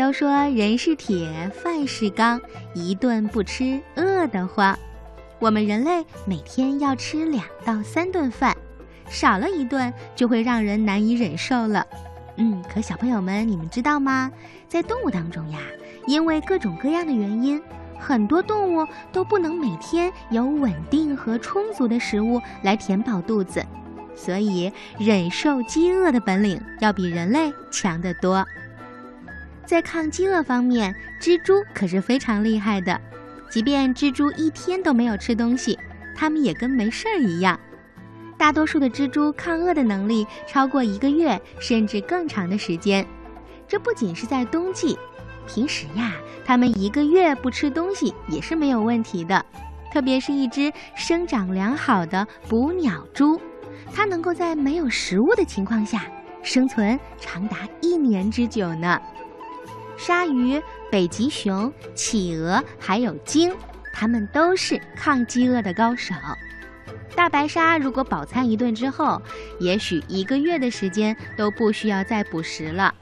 都说人是铁，饭是钢，一顿不吃饿得慌。我们人类每天要吃两到三顿饭，少了一顿就会让人难以忍受了。嗯，可小朋友们，你们知道吗？在动物当中呀，因为各种各样的原因，很多动物都不能每天有稳定和充足的食物来填饱肚子，所以忍受饥饿的本领要比人类强得多。在抗饥饿方面，蜘蛛可是非常厉害的。即便蜘蛛一天都没有吃东西，它们也跟没事儿一样。大多数的蜘蛛抗饿的能力超过一个月，甚至更长的时间。这不仅是在冬季，平时呀，它们一个月不吃东西也是没有问题的。特别是一只生长良好的捕鸟蛛，它能够在没有食物的情况下生存长达一年之久呢。鲨鱼、北极熊、企鹅还有鲸，它们都是抗饥饿的高手。大白鲨如果饱餐一顿之后，也许一个月的时间都不需要再捕食了。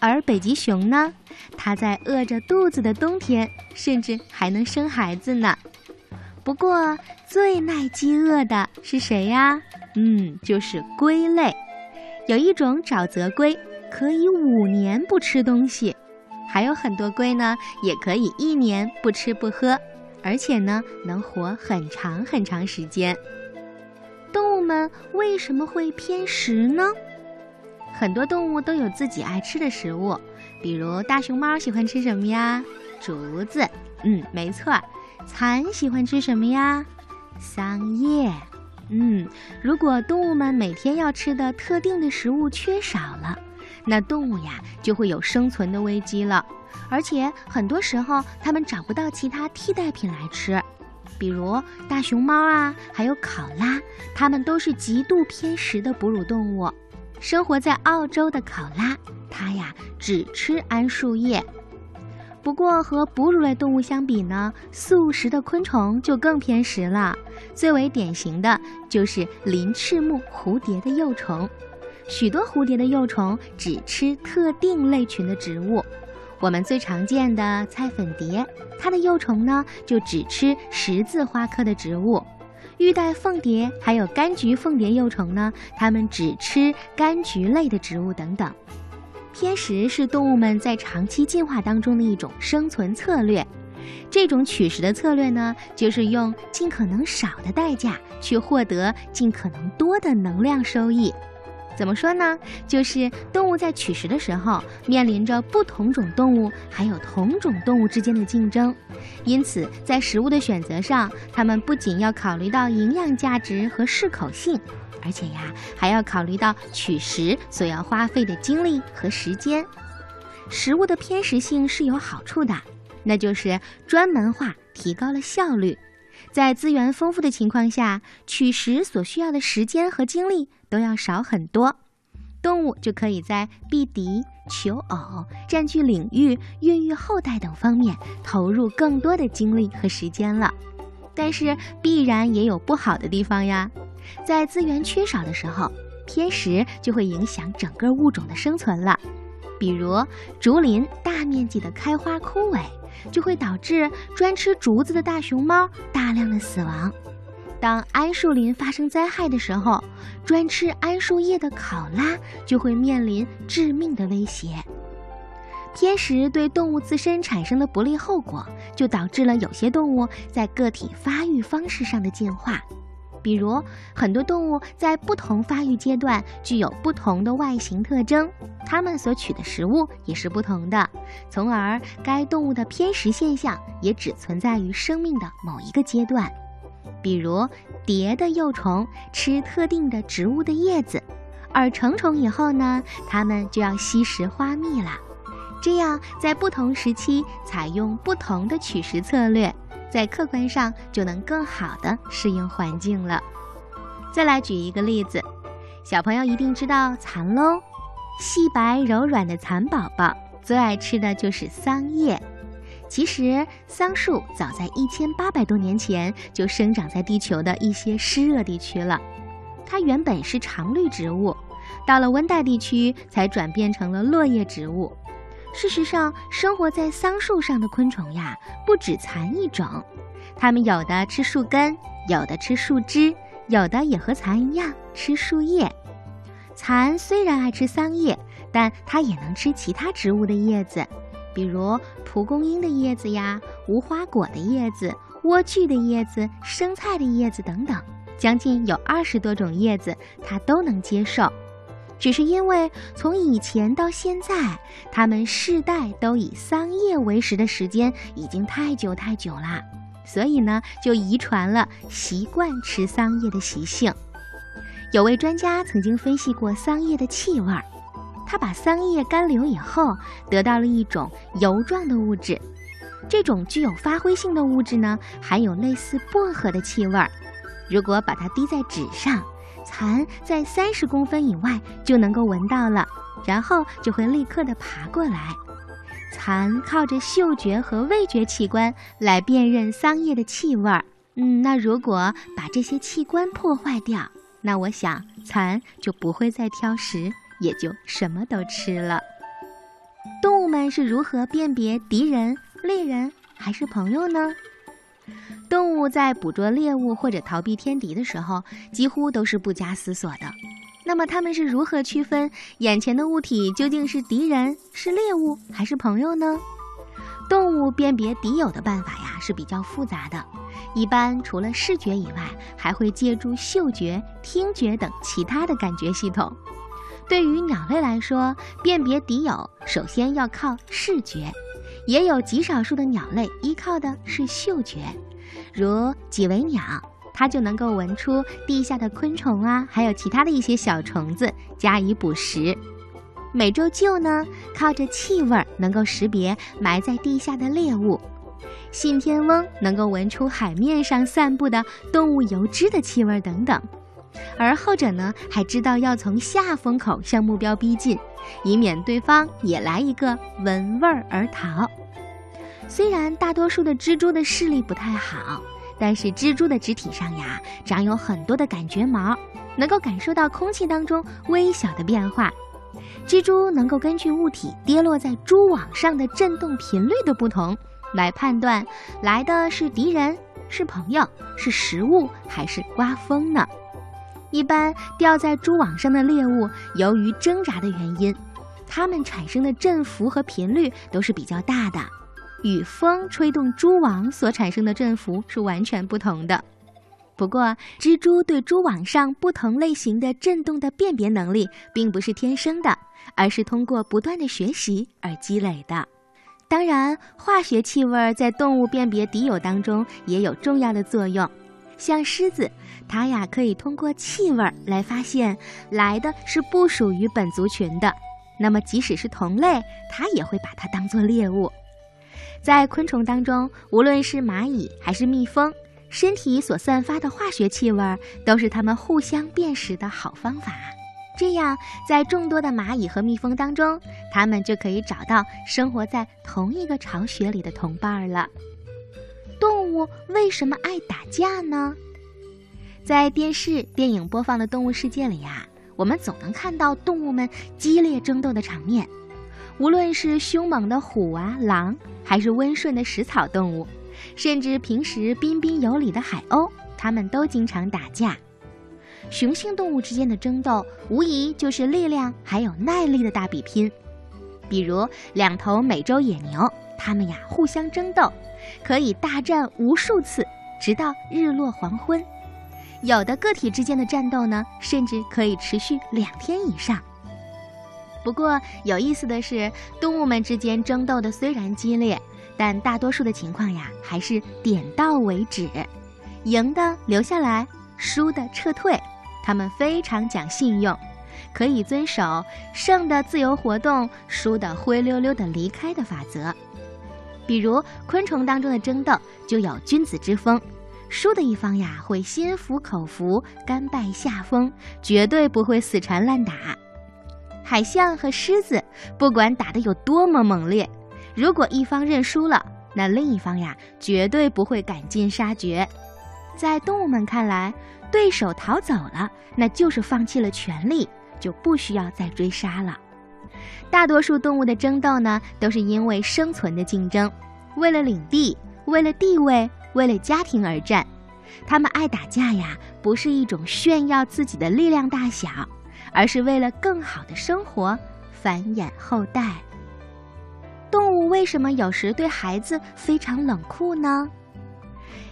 而北极熊呢，它在饿着肚子的冬天，甚至还能生孩子呢。不过最耐饥饿的是谁呀？嗯，就是龟类。有一种沼泽龟，可以五年不吃东西。还有很多龟呢，也可以一年不吃不喝，而且呢，能活很长很长时间。动物们为什么会偏食呢？很多动物都有自己爱吃的食物，比如大熊猫喜欢吃什么呀？竹子。嗯，没错。蚕喜欢吃什么呀？桑叶。嗯，如果动物们每天要吃的特定的食物缺少了。那动物呀就会有生存的危机了，而且很多时候它们找不到其他替代品来吃，比如大熊猫啊，还有考拉，它们都是极度偏食的哺乳动物。生活在澳洲的考拉，它呀只吃桉树叶。不过和哺乳类动物相比呢，素食的昆虫就更偏食了。最为典型的就是鳞翅目蝴蝶的幼虫。许多蝴蝶的幼虫只吃特定类群的植物，我们最常见的菜粉蝶，它的幼虫呢就只吃十字花科的植物；玉带凤蝶还有柑橘凤蝶幼虫呢，它们只吃柑橘类的植物等等。偏食是动物们在长期进化当中的一种生存策略，这种取食的策略呢，就是用尽可能少的代价去获得尽可能多的能量收益。怎么说呢？就是动物在取食的时候，面临着不同种动物还有同种动物之间的竞争，因此在食物的选择上，它们不仅要考虑到营养价值和适口性，而且呀，还要考虑到取食所要花费的精力和时间。食物的偏食性是有好处的，那就是专门化提高了效率。在资源丰富的情况下，取食所需要的时间和精力都要少很多，动物就可以在避敌、求偶、占据领域、孕育后代等方面投入更多的精力和时间了。但是必然也有不好的地方呀，在资源缺少的时候，偏食就会影响整个物种的生存了。比如竹林大面积的开花枯萎。就会导致专吃竹子的大熊猫大量的死亡。当桉树林发生灾害的时候，专吃桉树叶的考拉就会面临致命的威胁。偏食对动物自身产生的不利后果，就导致了有些动物在个体发育方式上的进化。比如，很多动物在不同发育阶段具有不同的外形特征，它们所取的食物也是不同的，从而该动物的偏食现象也只存在于生命的某一个阶段。比如，蝶的幼虫吃特定的植物的叶子，而成虫以后呢，它们就要吸食花蜜了。这样，在不同时期采用不同的取食策略。在客观上就能更好的适应环境了。再来举一个例子，小朋友一定知道蚕喽，细白柔软的蚕宝宝最爱吃的就是桑叶。其实桑树早在一千八百多年前就生长在地球的一些湿热地区了。它原本是常绿植物，到了温带地区才转变成了落叶植物。事实上，生活在桑树上的昆虫呀，不止蚕一种，它们有的吃树根，有的吃树枝，有的也和蚕一样吃树叶。蚕虽然爱吃桑叶，但它也能吃其他植物的叶子，比如蒲公英的叶子呀、无花果的叶子、莴苣的叶子、生菜的叶子等等，将近有二十多种叶子，它都能接受。只是因为从以前到现在，它们世代都以桑叶为食的时间已经太久太久啦，所以呢，就遗传了习惯吃桑叶的习性。有位专家曾经分析过桑叶的气味儿，他把桑叶干流以后，得到了一种油状的物质。这种具有发挥性的物质呢，含有类似薄荷的气味儿。如果把它滴在纸上，蚕在三十公分以外就能够闻到了，然后就会立刻的爬过来。蚕靠着嗅觉和味觉器官来辨认桑叶的气味儿。嗯，那如果把这些器官破坏掉，那我想，蚕就不会再挑食，也就什么都吃了。动物们是如何辨别敌人、猎人还是朋友呢？动物在捕捉猎物或者逃避天敌的时候，几乎都是不加思索的。那么，它们是如何区分眼前的物体究竟是敌人、是猎物还是朋友呢？动物辨别敌友的办法呀是比较复杂的。一般除了视觉以外，还会借助嗅觉、听觉等其他的感觉系统。对于鸟类来说，辨别敌友首先要靠视觉，也有极少数的鸟类依靠的是嗅觉，如几维鸟，它就能够闻出地下的昆虫啊，还有其他的一些小虫子，加以捕食。美洲鹫呢，靠着气味能够识别埋在地下的猎物。信天翁能够闻出海面上散布的动物油脂的气味等等，而后者呢，还知道要从下风口向目标逼近，以免对方也来一个闻味儿而逃。虽然大多数的蜘蛛的视力不太好，但是蜘蛛的肢体上呀，长有很多的感觉毛，能够感受到空气当中微小的变化。蜘蛛能够根据物体跌落在蛛网上的振动频率的不同。来判断来的是敌人、是朋友、是食物还是刮风呢？一般掉在蛛网上的猎物，由于挣扎的原因，它们产生的振幅和频率都是比较大的，与风吹动蛛网所产生的振幅是完全不同的。不过，蜘蛛对蛛网上不同类型的振动的辨别能力，并不是天生的，而是通过不断的学习而积累的。当然，化学气味在动物辨别敌友当中也有重要的作用。像狮子，它呀可以通过气味来发现来的是不属于本族群的。那么，即使是同类，它也会把它当做猎物。在昆虫当中，无论是蚂蚁还是蜜蜂，身体所散发的化学气味都是它们互相辨识的好方法。这样，在众多的蚂蚁和蜜蜂当中，它们就可以找到生活在同一个巢穴里的同伴了。为什么爱打架呢？在电视、电影播放的动物世界里呀，我们总能看到动物们激烈争斗的场面。无论是凶猛的虎啊、狼，还是温顺的食草动物，甚至平时彬彬有礼的海鸥，它们都经常打架。雄性动物之间的争斗，无疑就是力量还有耐力的大比拼。比如两头美洲野牛，它们呀互相争斗，可以大战无数次，直到日落黄昏。有的个体之间的战斗呢，甚至可以持续两天以上。不过有意思的是，动物们之间争斗的虽然激烈，但大多数的情况呀，还是点到为止，赢的留下来，输的撤退。他们非常讲信用，可以遵守胜的自由活动，输的灰溜溜的离开的法则。比如昆虫当中的争斗就有君子之风，输的一方呀会心服口服，甘拜下风，绝对不会死缠烂打。海象和狮子不管打得有多么猛烈，如果一方认输了，那另一方呀绝对不会赶尽杀绝。在动物们看来。对手逃走了，那就是放弃了权利，就不需要再追杀了。大多数动物的争斗呢，都是因为生存的竞争，为了领地，为了地位，为了家庭而战。它们爱打架呀，不是一种炫耀自己的力量大小，而是为了更好的生活，繁衍后代。动物为什么有时对孩子非常冷酷呢？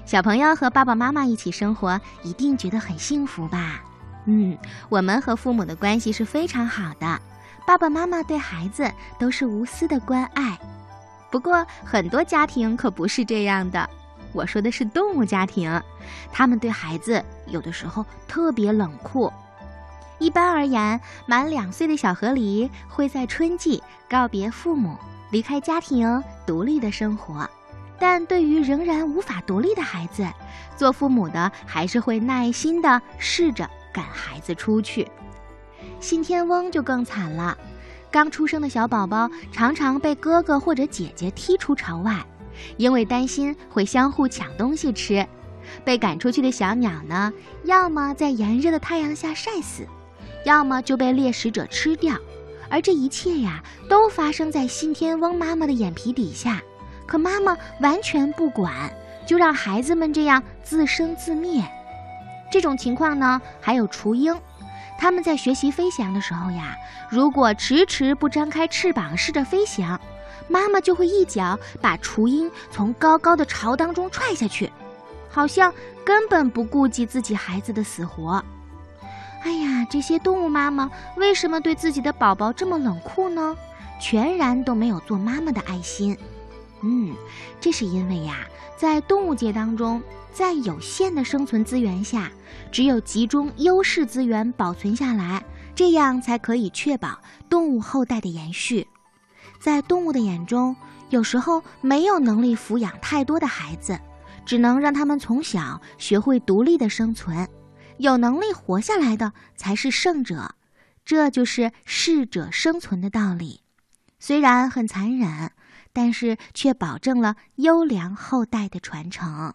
小朋友和爸爸妈妈一起生活，一定觉得很幸福吧？嗯，我们和父母的关系是非常好的，爸爸妈妈对孩子都是无私的关爱。不过，很多家庭可不是这样的。我说的是动物家庭，他们对孩子有的时候特别冷酷。一般而言，满两岁的小河狸会在春季告别父母，离开家庭，独立的生活。但对于仍然无法独立的孩子，做父母的还是会耐心地试着赶孩子出去。信天翁就更惨了，刚出生的小宝宝常常被哥哥或者姐姐踢出巢外。因为担心会相互抢东西吃，被赶出去的小鸟呢，要么在炎热的太阳下晒死，要么就被猎食者吃掉。而这一切呀，都发生在信天翁妈妈的眼皮底下，可妈妈完全不管，就让孩子们这样自生自灭。这种情况呢，还有雏鹰，他们在学习飞翔的时候呀，如果迟迟不张开翅膀试着飞翔。妈妈就会一脚把雏鹰从高高的巢当中踹下去，好像根本不顾及自己孩子的死活。哎呀，这些动物妈妈为什么对自己的宝宝这么冷酷呢？全然都没有做妈妈的爱心。嗯，这是因为呀，在动物界当中，在有限的生存资源下，只有集中优势资源保存下来，这样才可以确保动物后代的延续。在动物的眼中，有时候没有能力抚养太多的孩子，只能让他们从小学会独立的生存。有能力活下来的才是胜者，这就是适者生存的道理。虽然很残忍，但是却保证了优良后代的传承。